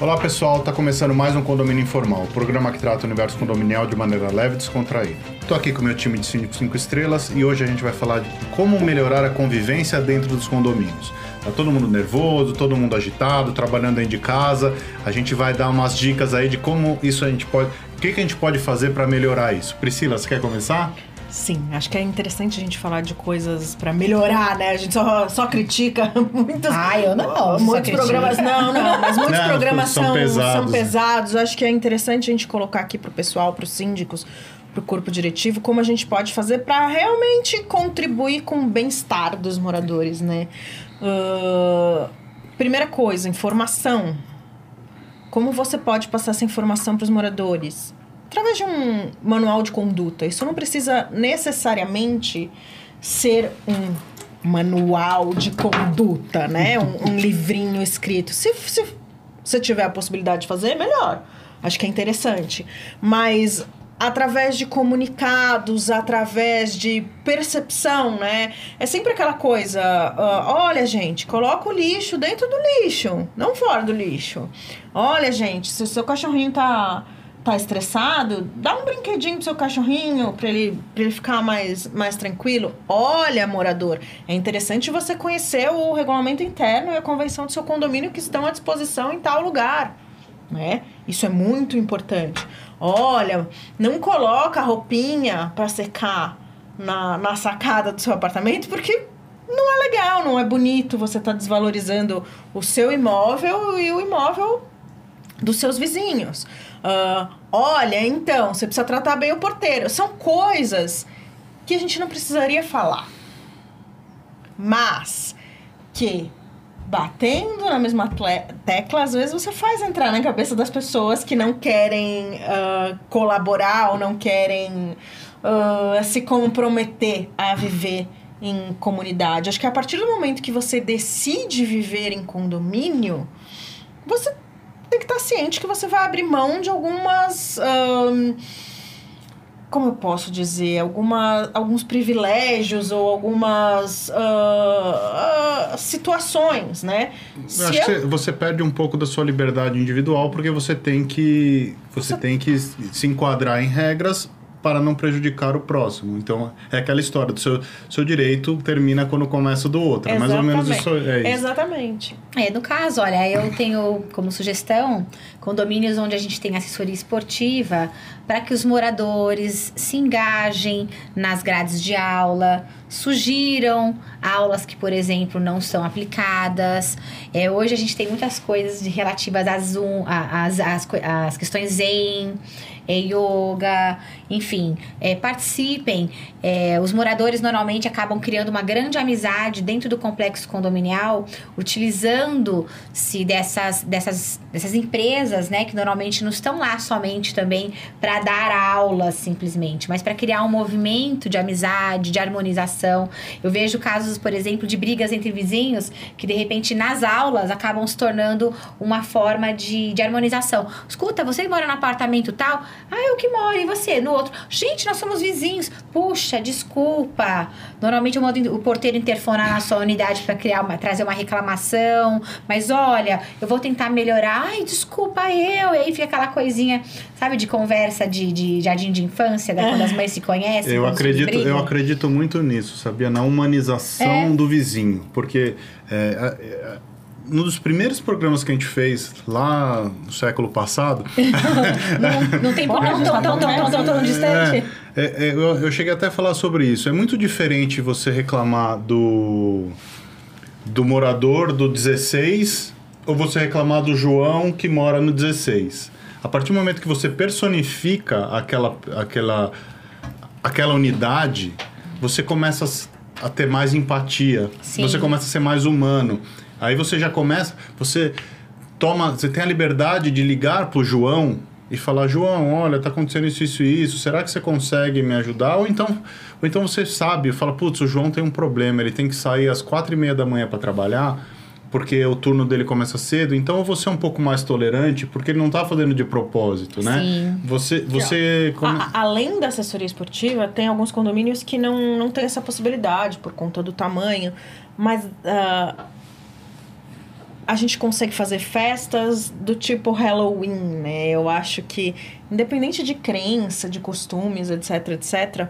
Olá pessoal, está começando mais um Condomínio Informal, o programa que trata o universo condominial de maneira leve e descontraída. Estou aqui com o meu time de 5 estrelas e hoje a gente vai falar de como melhorar a convivência dentro dos condomínios. Tá todo mundo nervoso, todo mundo agitado, trabalhando dentro de casa. A gente vai dar umas dicas aí de como isso a gente pode, o que, que a gente pode fazer para melhorar isso. Priscila, você quer começar? Sim, acho que é interessante a gente falar de coisas para melhorar, né? A gente só, só critica muitos. Ah, eu não. Muitos programas. Não, não, mas muitos Não, programas são são, pesados. são pesados. Eu acho que é interessante a gente colocar aqui pro pessoal, pros síndicos, pro corpo diretivo, como a gente pode fazer para realmente contribuir com o bem-estar dos moradores, né? Ah, primeira coisa, informação. Como você pode passar essa informação para os moradores? Através de um manual de conduta. Isso não precisa necessariamente ser um manual de conduta, né? Um, um livrinho escrito. Se, se você tiver a possibilidade de fazer, melhor. Acho que é interessante. Mas através de comunicados, através de percepção, né? É sempre aquela coisa, ah, olha, gente, coloca o lixo dentro do lixo, não fora do lixo. Olha, gente, se o seu cachorrinho tá tá estressado, dá um brinquedinho pro seu cachorrinho para ele, ele ficar mais, mais tranquilo. Olha, morador, é interessante você conhecer o regulamento interno e a convenção do seu condomínio que estão à disposição em tal lugar, né? Isso é muito importante. Olha, não coloca a roupinha para secar na, na sacada do seu apartamento porque não é legal, não é bonito, você tá desvalorizando o seu imóvel e o imóvel dos seus vizinhos. Ah, olha, então, você precisa tratar bem o porteiro. São coisas que a gente não precisaria falar. Mas que batendo na mesma tecla, às vezes você faz entrar na cabeça das pessoas que não querem ah, colaborar ou não querem ah, se comprometer a viver em comunidade. Acho que a partir do momento que você decide viver em condomínio, você tem que estar ciente que você vai abrir mão de algumas. ahn, como eu posso dizer? Alguma, alguns privilégios ou algumas ah, ah, situações, né? Eu Se acho que você, você perde um pouco da sua liberdade individual porque você tem que você tem que se enquadrar em regras para não prejudicar o próximo. Então é aquela história do seu seu direito termina quando começa o do outro. É mais ou menos isso. É isso. Exatamente. É, no caso, olha, eu tenho como sugestão condomínios onde a gente tem assessoria esportiva para que os moradores se engajem nas grades de aula, sugiram aulas que, por exemplo, não são aplicadas. É, hoje a gente tem muitas coisas de- relativas às às às questões Zen, é, yoga, enfim, é, participem. É, os moradores normalmente acabam criando uma grande amizade dentro do complexo condominial, utilizando-se dessas, dessas, dessas empresas, né, que normalmente não estão lá somente também para dar aulas simplesmente, mas para criar um movimento de amizade, de harmonização. Eu vejo casos, por exemplo, de brigas entre vizinhos que de repente nas aulas acabam se tornando uma forma de, de harmonização. Escuta, você mora no apartamento tal? Ah, eu que moro, e você? No outro. Gente, nós somos vizinhos. Puxa, desculpa. Normalmente eu mando o porteiro interfonar na sua unidade para criar uma, trazer uma reclamação. Mas olha, eu vou tentar melhorar. Ai, desculpa eu. E aí fica aquela coisinha, sabe, de conversa de, de jardim de infância, da, quando as mães se conhecem. Eu acredito, eu acredito muito nisso, sabia? Na humanização É. do vizinho. Porque é, é, é, um dos primeiros programas que a gente fez lá no século passado. Não, não tem problema, tão, tão, tão, tão, tão, distante. É, é, eu, eu cheguei até a falar sobre isso. É muito diferente você reclamar do, do morador do 16 ou você reclamar do João que mora no 16. A partir do momento que você personifica aquela, aquela, aquela unidade, você começa a ter mais empatia. Sim. Você começa a ser mais humano. Aí você já começa, você toma, você tem a liberdade de ligar pro João e falar, João, olha, tá acontecendo isso, isso e isso, será que você consegue me ajudar? Ou então, ou então você sabe, fala, putz, o João tem um problema, ele tem que sair às quatro e meia da manhã para trabalhar, porque o turno dele começa cedo, então eu vou ser um pouco mais tolerante, porque ele não tá fazendo de propósito, né? Sim. Você, você... come- A- além da assessoria esportiva, tem alguns condomínios que não, não tem essa possibilidade por conta do tamanho. Mas ah, a gente consegue fazer festas do tipo Halloween, né? Eu acho que, independente de crença, de costumes, etc, etc,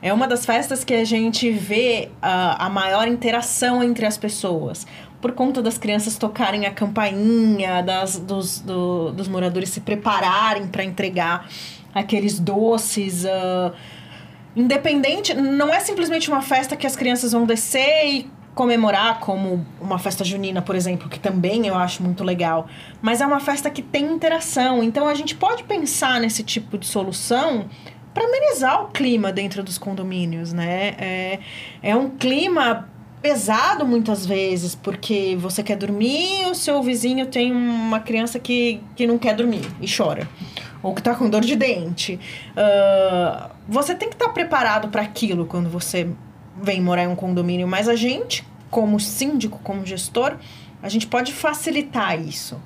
é uma das festas que a gente vê a, a maior interação entre as pessoas. Por conta das crianças tocarem a campainha, das, dos, do, dos moradores se prepararem para entregar aqueles doces. Uh, independente, não é simplesmente uma festa que as crianças vão descer e comemorar como uma festa junina, por exemplo, que também eu acho muito legal, mas é uma festa que tem interação, então a gente pode pensar nesse tipo de solução para amenizar o clima dentro dos condomínios, né? É, é um clima pesado muitas vezes, porque você quer dormir, o seu vizinho tem uma criança que, que não quer dormir e chora. Ou que tá com dor de dente. Uh, você tem que estar tá preparado para aquilo quando você vem morar em um condomínio, mas a gente, como síndico, como gestor, a gente pode facilitar isso.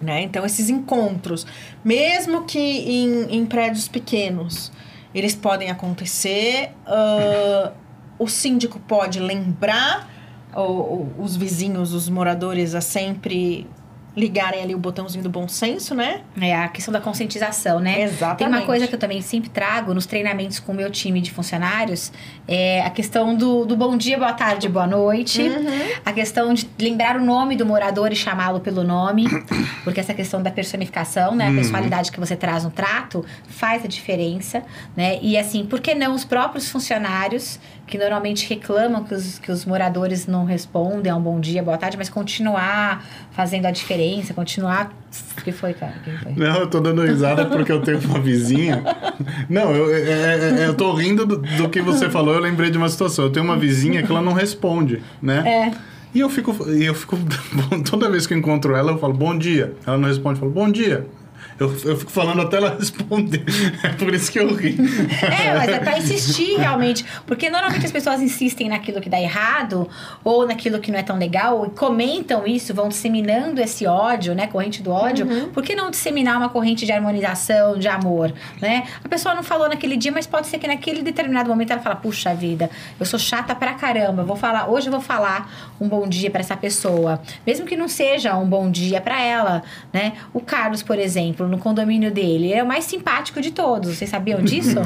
Né? Então, esses encontros, mesmo que em, em prédios pequenos, eles podem acontecer. Uh, o síndico pode lembrar o, o, os vizinhos, os moradores a sempre ligarem ali o botãozinho do bom senso, né? É a questão da conscientização, né? Exatamente. Tem uma coisa que eu também sempre trago nos treinamentos com o meu time de funcionários, é a questão do, do bom dia, boa tarde, boa noite. Uhum. A questão de lembrar o nome do morador e chamá-lo pelo nome, porque essa questão da personificação, né? A uhum. personalidade que você traz no trato faz a diferença, né? E assim, por que não os próprios funcionários que normalmente reclamam que os, que os moradores não respondem a um bom dia, boa tarde, mas continuar fazendo a diferença, continuar. O que foi, cara? Que foi? Não, eu tô dando risada porque eu tenho uma vizinha. Não, eu, é, é, é, eu tô rindo do, do, que você falou, eu lembrei de uma situação. Eu tenho uma vizinha que ela não responde, né? É. E eu fico, eu fico. Toda vez que eu encontro ela, eu falo bom dia. Ela não responde, eu falo bom dia. Eu, eu fico falando até ela responder. É por isso que eu ri. É, mas é pra insistir realmente. Porque normalmente as pessoas insistem naquilo que dá errado ou naquilo que não é tão legal e comentam isso, vão disseminando esse ódio, né? Corrente do ódio. Uhum. Por que não disseminar uma corrente de harmonização, de amor, né? A pessoa não falou naquele dia, mas pode ser que naquele determinado momento ela fala: puxa vida, eu sou chata pra caramba. Vou falar, hoje eu vou falar um bom dia para essa pessoa. Mesmo que não seja um bom dia para ela, né? O Carlos, por exemplo, no condomínio dele. Ele é o mais simpático de todos. Vocês sabiam disso?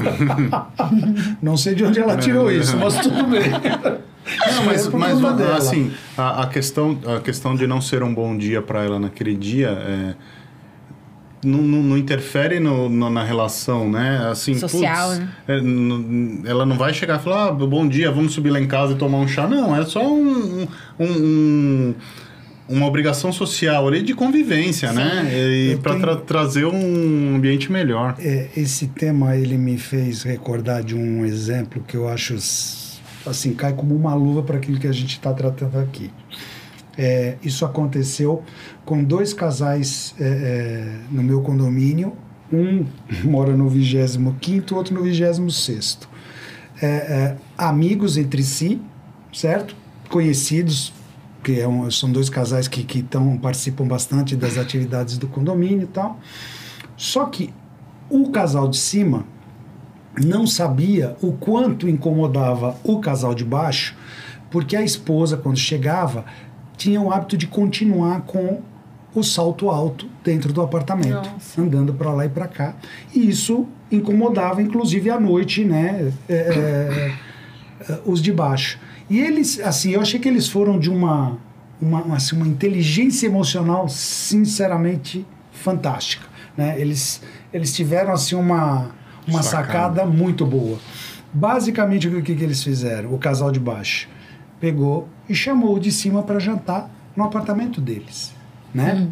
Não sei de onde ela tirou isso, mas tudo bem. Não, mas, mas assim, a, a, questão, a questão de não ser um bom dia para ela naquele dia é, não, não, não, interfere no, no, na relação, né? Assim, Social, putz, né? É, ela não vai chegar e falar, ah, bom dia, vamos subir lá em casa e tomar um chá. Não, é só um, um, um uma obrigação social ali de convivência, Sim. né? E para tenho... tra trazer um ambiente melhor. É, esse tema ele me fez recordar de um exemplo que eu acho assim cai como uma luva para aquilo que a gente está tratando aqui. É, isso aconteceu com dois casais é, é no meu condomínio. Um mora no 25 outro no 26 é, é, amigos entre si, certo? Conhecidos, que é um, são dois casais que, que tão, participam bastante das atividades do condomínio e tal. Só que o casal de cima não sabia o quanto incomodava o casal de baixo, porque a esposa, quando chegava, tinha o hábito de continuar com o salto alto dentro do apartamento, Nossa. andando para lá e para cá. E isso incomodava, inclusive, à noite, né, é, é, é os de baixo. E eles, assim, eu achei que eles foram de uma, uma, assim, uma inteligência emocional sinceramente fantástica. Né? Eles, eles tiveram assim uma, uma sacada. sacada muito boa. Basicamente, o que, que eles fizeram? O casal de baixo pegou e chamou o de cima para jantar no apartamento deles. Né? Hum.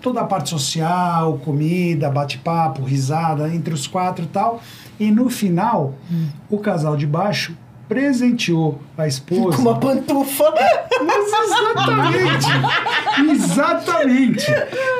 Toda a parte social, comida, bate-papo, risada entre os quatro e tal. E no final, hum. o casal de baixo presenteou a esposa. Com uma pantufa. Mas exatamente! exatamente!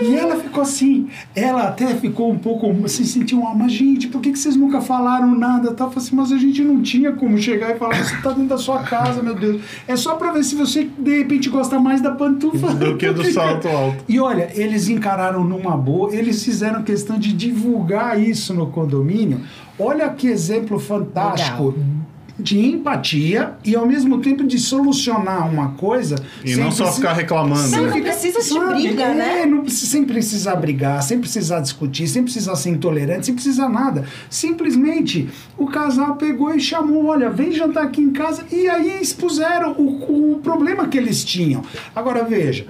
E ela ficou assim, ela até ficou um pouco, se sentiu, ah, mas gente, por que, que vocês nunca falaram nada? Tal? Falei assim, mas a gente não tinha como chegar e falar, você tá dentro da sua casa, meu Deus. É só pra ver se você, de repente, gosta mais da pantufa. Do que do salto alto. E olha, eles encararam numa boa, eles fizeram questão de divulgar isso no condomínio. Olha que exemplo fantástico. Legal de empatia e ao mesmo tempo de solucionar uma coisa. E sem não só ficar reclamando. Não, né? não precisa de sabe? briga, É, né? Não precisa, sem precisar brigar, sem precisar discutir, sem precisar ser intolerante, sem precisar nada. Simplesmente o casal pegou e chamou: olha, vem jantar aqui em casa. E aí expuseram o, o problema que eles tinham. Agora veja,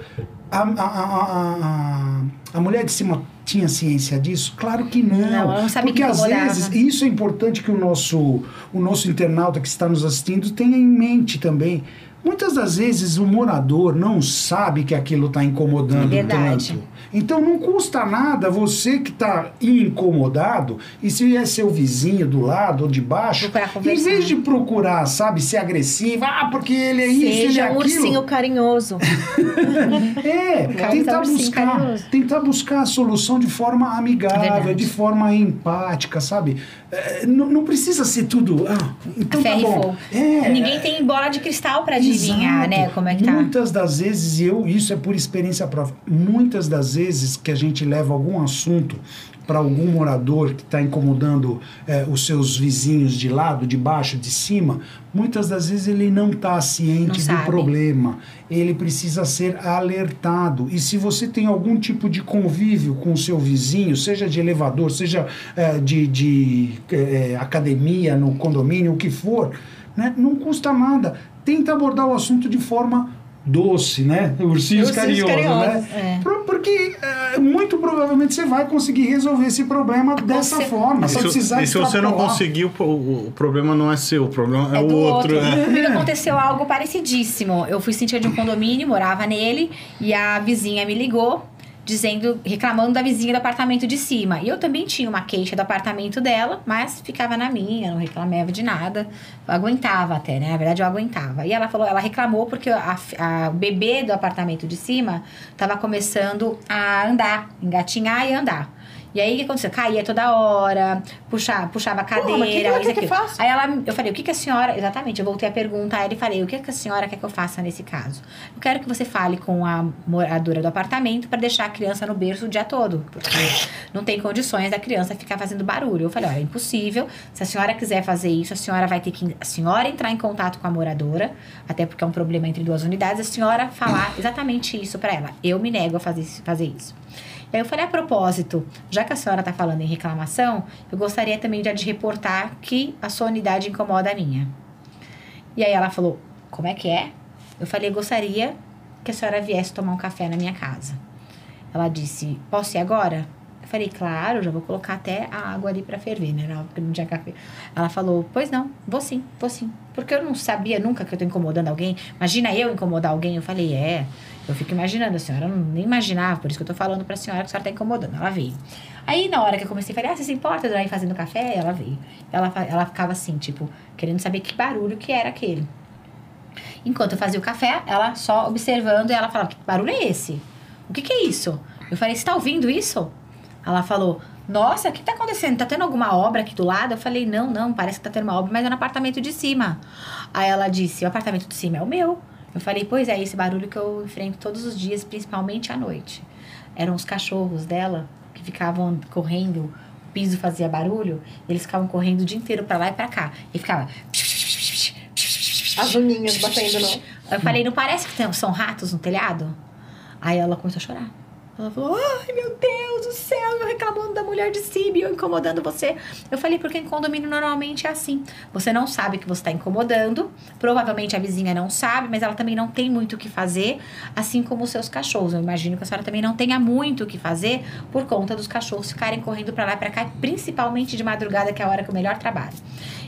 a, a, a, a, a mulher de cima tinha ciência disso? Claro que não. Não, não porque que às vezes e isso é importante que o nosso, o nosso internauta que está nos assistindo tenha em mente também. Muitas das vezes o morador não sabe que aquilo está incomodando É verdade. tanto. Então não custa nada você que está incomodado, e se é seu vizinho do lado ou de baixo, em vez de procurar, sabe, ser agressiva, ah, porque ele é isso, ele é Seja um aquilo. ursinho carinhoso. É, tentar tá ursinho buscar, carinhoso. tentar buscar a solução de forma amigável, de forma empática, sabe? É, não, não precisa ser tudo. Ah, então tá bom. É, Ninguém tem bola de cristal pra adivinhar, Exato. né? Como é que tá. Muitas das vezes, e eu, isso é por experiência própria, muitas das vezes que a gente leva algum assunto para algum morador que está incomodando eh, os seus vizinhos de lado, de baixo, de cima, muitas das vezes ele não está ciente Não do sabe. problema. Ele precisa ser alertado. E se você tem algum tipo de convívio com o seu vizinho, seja de elevador, seja eh, de, de eh, academia, no condomínio, o que for, né, não custa nada. Tenta abordar o assunto de forma doce, né? Ursinhos Ursinhos carinhosos, carinhosos, né? é. Porque eh, muito provavelmente você vai conseguir resolver esse problema dessa forma. E se, precisar e se você não conseguir, o, problema não é seu, o problema é, É o outro. outro. né? Comigo aconteceu algo parecidíssimo. Eu fui síndica de um condomínio, morava nele, e a vizinha me ligou, dizendo, reclamando da vizinha do apartamento de cima. E eu também tinha uma queixa do apartamento dela, mas ficava na minha, não reclamava de nada. Eu aguentava até, né? Na verdade, eu aguentava. E ela falou, ela reclamou porque a, a- o bebê do apartamento de cima estava começando a andar, engatinhar e andar. E aí o que aconteceu? Caía toda hora, puxava, puxava a cadeira. mas o que que faça? Aí ela, eu falei, o que, que a senhora. Exatamente, eu voltei a perguntar a ele e falei, o que, que a senhora quer que eu faça nesse caso? Eu quero que você fale com a moradora do apartamento para deixar a criança no berço o dia todo. Porque não tem condições da criança ficar fazendo barulho. Eu falei, olha, é impossível. Se a senhora quiser fazer isso, a senhora vai ter que. A senhora entrar em contato com a moradora, até porque é um problema entre duas unidades, a senhora falar exatamente isso para ela. Eu me nego a fazer, fazer isso. Aí eu falei, a propósito, já que a senhora está falando em reclamação, eu gostaria também já de reportar que a sua unidade incomoda a minha. E aí ela falou, como é que é? Eu falei, gostaria que a senhora viesse tomar um café na minha casa. Ela disse, posso ir agora? Eu falei, claro, já vou colocar até a água ali para ferver, né? Não, porque não tinha café. Ela falou, pois não, vou sim, vou sim. Porque eu não sabia nunca que eu tô incomodando alguém. Imagina eu incomodar alguém. Eu falei, é, eu fico imaginando, a senhora não, nem imaginava, por isso que eu tô falando pra senhora que a senhora tá incomodando. Ela veio. Aí, na hora que eu comecei, eu falei, ah, você se importa de ir fazendo café? Ela veio. Ela, ela ficava assim, tipo, querendo saber que barulho que era aquele. Enquanto eu fazia o café, ela só observando, e ela falava, que barulho é esse? O que que é isso? Eu falei, você tá ouvindo isso? Ela falou, nossa, o que tá acontecendo? Tá tendo alguma obra aqui do lado? Eu falei, não, não, parece que tá tendo uma obra, mas é no apartamento de cima. Aí ela disse, o apartamento de cima é o meu. Eu falei, pois é, esse barulho que eu enfrento todos os dias, principalmente à noite. Eram os cachorros dela que ficavam correndo, o piso fazia barulho, eles ficavam correndo o dia inteiro pra lá e pra cá. E ficava. As unhinhas batendo no. Eu falei, não parece que são ratos no telhado? Aí ela começou a chorar. Ela falou, ai meu Deus do céu, eu reclamando da mulher de e eu incomodando você. Eu falei, porque em condomínio normalmente é assim. Você não sabe que você está incomodando, provavelmente a vizinha não sabe, mas ela também não tem muito o que fazer, assim como os seus cachorros. Eu imagino que a senhora também não tenha muito o que fazer por conta dos cachorros ficarem correndo pra lá e pra cá, principalmente de madrugada, que é a hora que eu melhor trabalho.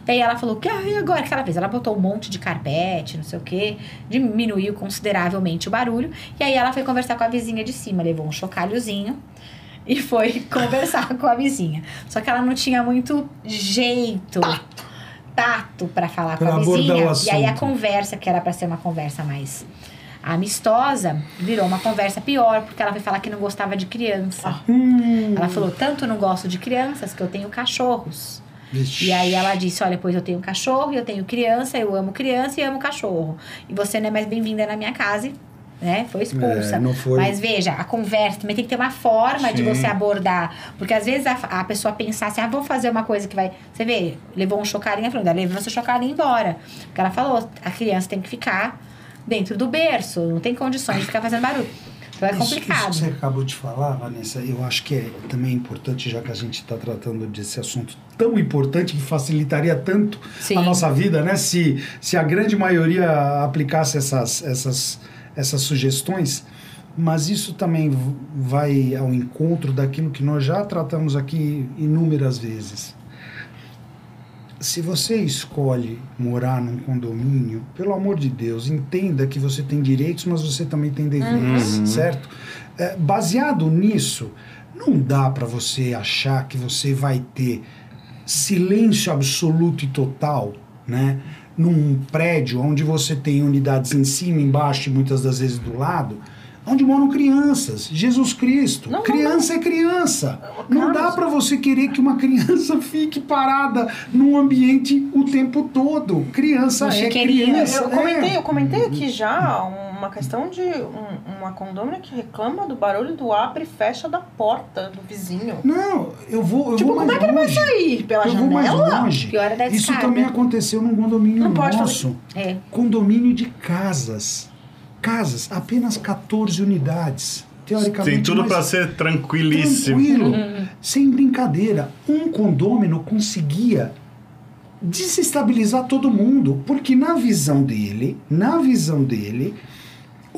E aí ela falou, que agora que ela fez? Ela botou um monte de carpete, não sei o quê, diminuiu consideravelmente o barulho. E aí ela foi conversar com a vizinha de cima, levou um chocalhozinho e foi conversar com a vizinha. Só que ela não tinha muito jeito, tato para falar Pra com a vizinha. E aí a conversa, que era para ser uma conversa mais amistosa, virou uma conversa pior, porque ela foi falar que não gostava de criança. Hum, Ela falou, tanto não gosto de crianças que eu tenho cachorros. vixe. E aí ela disse, olha, pois eu tenho cachorro, eu tenho criança, eu amo criança e amo cachorro. E você não é mais bem-vinda na minha casa. E né? Foi expulsa. É, foi- Mas veja, a conversa também tem que ter uma forma de Sim. você abordar. Porque às vezes a, a pessoa pensar assim, ah, vou fazer uma coisa que vai. Você vê, levou um chocarinho, falou, levou seu chocarinho embora. Porque ela falou, a criança tem que ficar dentro do berço, não tem condições de ficar fazendo barulho. Então é Isso- complicado. Isso, que você acabou de falar, Vanessa, eu acho que é também importante, já que a gente está tratando desse assunto tão importante que facilitaria tanto Sim. a nossa vida, né? Se, se a grande maioria aplicasse essas, essas, essas sugestões. Mas isso também vai ao encontro daquilo que nós já tratamos aqui inúmeras vezes. Se você escolhe morar num condomínio, pelo amor de Deus, entenda que você tem direitos, mas você também tem deveres, Uhum. certo? É, baseado nisso, não dá para você achar que você vai ter silêncio absoluto e total, né? Num prédio onde você tem unidades em cima, embaixo e muitas das vezes do lado, onde moram crianças. Jesus Cristo. Não, não, criança é criança. Não dá para você querer que uma criança fique parada num ambiente o tempo todo. Criança Um é criança. Eu comentei, é. eu comentei aqui já uma questão de um- uma condômina que reclama do barulho do abre e fecha da porta do vizinho. Não, eu vou, eu tipo, vou como mais é que ele vai longe. sair? Pela Eu vou mais janela? longe. Pior é da Isso escada. também aconteceu num condomínio Não pode nosso. É. Condomínio de casas. Casas, apenas 14 unidades. Teoricamente, Tem tudo para ser tranquilíssimo. tranquilo, sem brincadeira. Um condômino conseguia desestabilizar todo mundo, porque na visão dele, na visão dele,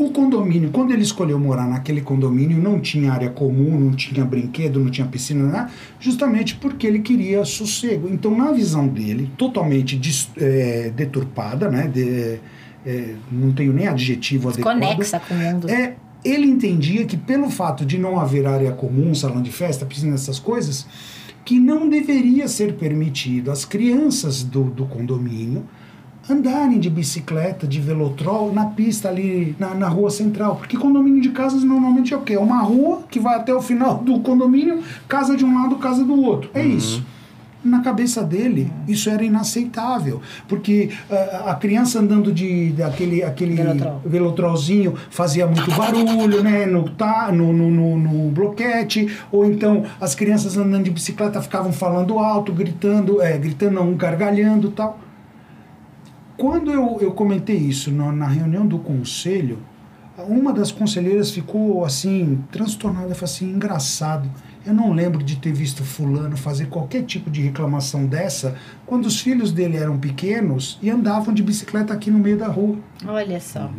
o condomínio, quando ele escolheu morar naquele condomínio, não tinha área comum, não tinha brinquedo, não tinha piscina, nada, justamente porque ele queria sossego. Então, na visão dele, totalmente des- eh, deturpada, né? de- eh, não tenho nem adjetivo adequado. Desconexa com o mundo. É, ele entendia que pelo fato de não haver área comum, salão de festa, piscina, essas coisas, que não deveria ser permitido às crianças do, do condomínio andarem de bicicleta, de velotrol na pista ali na, na rua central. Porque condomínio de casas normalmente é o quê? É uma rua que vai até o final do condomínio, casa de um lado, casa do outro. É isso. Na cabeça dele, isso era inaceitável. Porque ah, a criança andando de daquele aquele Velotrol. velotrolzinho fazia muito barulho, né? No, tá, no, no, no, no bloquete, ou então as crianças andando de bicicleta ficavam falando alto, gritando, é, gritando, não, gargalhando tal. Quando eu, eu comentei isso na, na reunião do conselho, uma das conselheiras ficou assim, transtornada, falou assim, engraçado. Eu não lembro de ter visto fulano fazer qualquer tipo de reclamação dessa quando os filhos dele eram pequenos e andavam de bicicleta aqui no meio da rua. Olha só.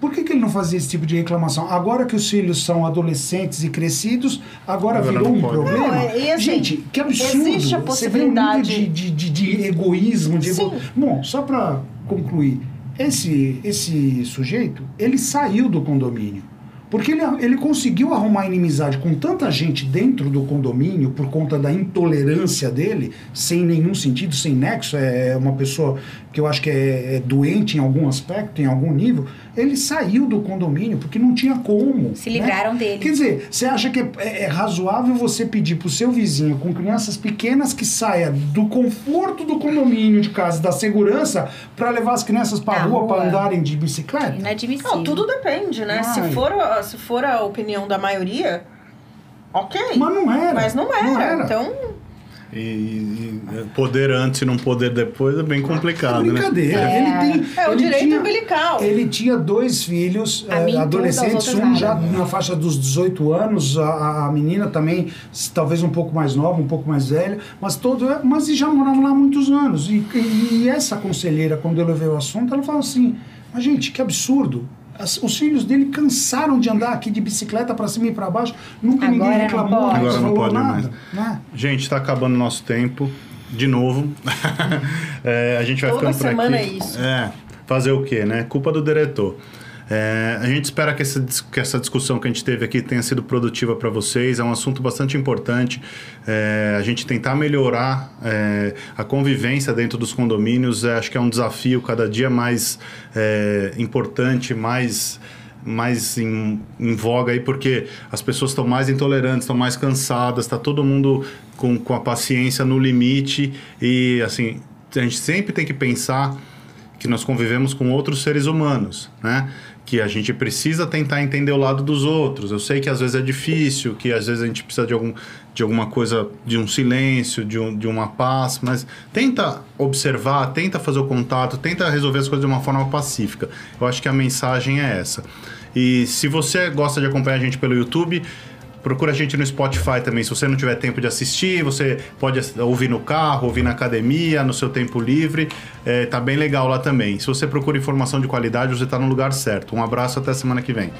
Por que, que ele não fazia esse tipo de reclamação? Agora que os filhos são adolescentes e crescidos, agora, Agora virou um pode. problema? Não, é- assim, Gente, que absurdo. existe a Você vê um nível possibilidade- de, de, de, de egoísmo. De ego... Bom, só para concluir. Esse, esse sujeito, ele saiu do condomínio. Porque ele, ele conseguiu arrumar inimizade com tanta gente dentro do condomínio por conta da intolerância dele, sem nenhum sentido, sem nexo. É uma pessoa que eu acho que é, é doente em algum aspecto, em algum nível. Ele saiu do condomínio porque não tinha como. Se né? livraram dele. Quer dizer, você acha que é, é- é razoável você pedir pro seu vizinho com crianças pequenas que saia do conforto do condomínio de casa, da segurança, para levar as crianças para Na rua para rua. andarem de bicicleta? Inadmissível. Não, tudo depende, né? Se for, a, se for a opinião da maioria, ok. Mas não era. Mas não era. Então, E, e poder antes e não poder depois é bem É complicado, né? brincadeira. É. Ele tem, é o ele direito tinha, umbilical. Ele tinha dois filhos eh, adolescentes, um já nada. na faixa dos 18 anos, a, a menina também, talvez um pouco mais nova, um pouco mais velha, mas todo, mas já moravam lá há muitos anos. E, e, e essa conselheira, quando eu levei o assunto, ela falou assim: mas gente, que absurdo. As- os filhos dele cansaram de andar aqui de bicicleta para cima e para baixo. Nunca Agora ninguém não reclamou, pode. Agora não pode nada. Né? Gente, está acabando o nosso tempo. De novo. É, a gente vai Toda ficando por semana aqui. é isso. É, fazer o quê, né? Culpa do diretor. É, a gente espera que essa, que essa discussão que a gente teve aqui tenha sido produtiva para vocês. É um assunto bastante importante. É, a gente tentar melhorar é, a convivência dentro dos condomínios, é, acho que é um desafio cada dia mais é, importante, mais mais em, em voga aí, porque as pessoas estão mais intolerantes, estão mais cansadas, está todo mundo com, com a paciência no limite e, assim, a gente sempre tem que pensar que nós convivemos com outros seres humanos, né? Que a gente precisa tentar entender o lado dos outros. Eu sei que às vezes é difícil, que às vezes a gente precisa de, algum, de alguma coisa, de um silêncio, de, um, de uma paz, mas tenta observar, tenta fazer o contato, tenta resolver as coisas de uma forma pacífica. Eu acho que a mensagem é essa. E se você gosta de acompanhar a gente pelo YouTube, Procura a gente no Spotify também. Se você não tiver tempo de assistir, você pode ouvir no carro, ouvir na academia, no seu tempo livre. É, tá bem legal lá também. Se você procura informação de qualidade, você está no lugar certo. Um abraço até semana que vem.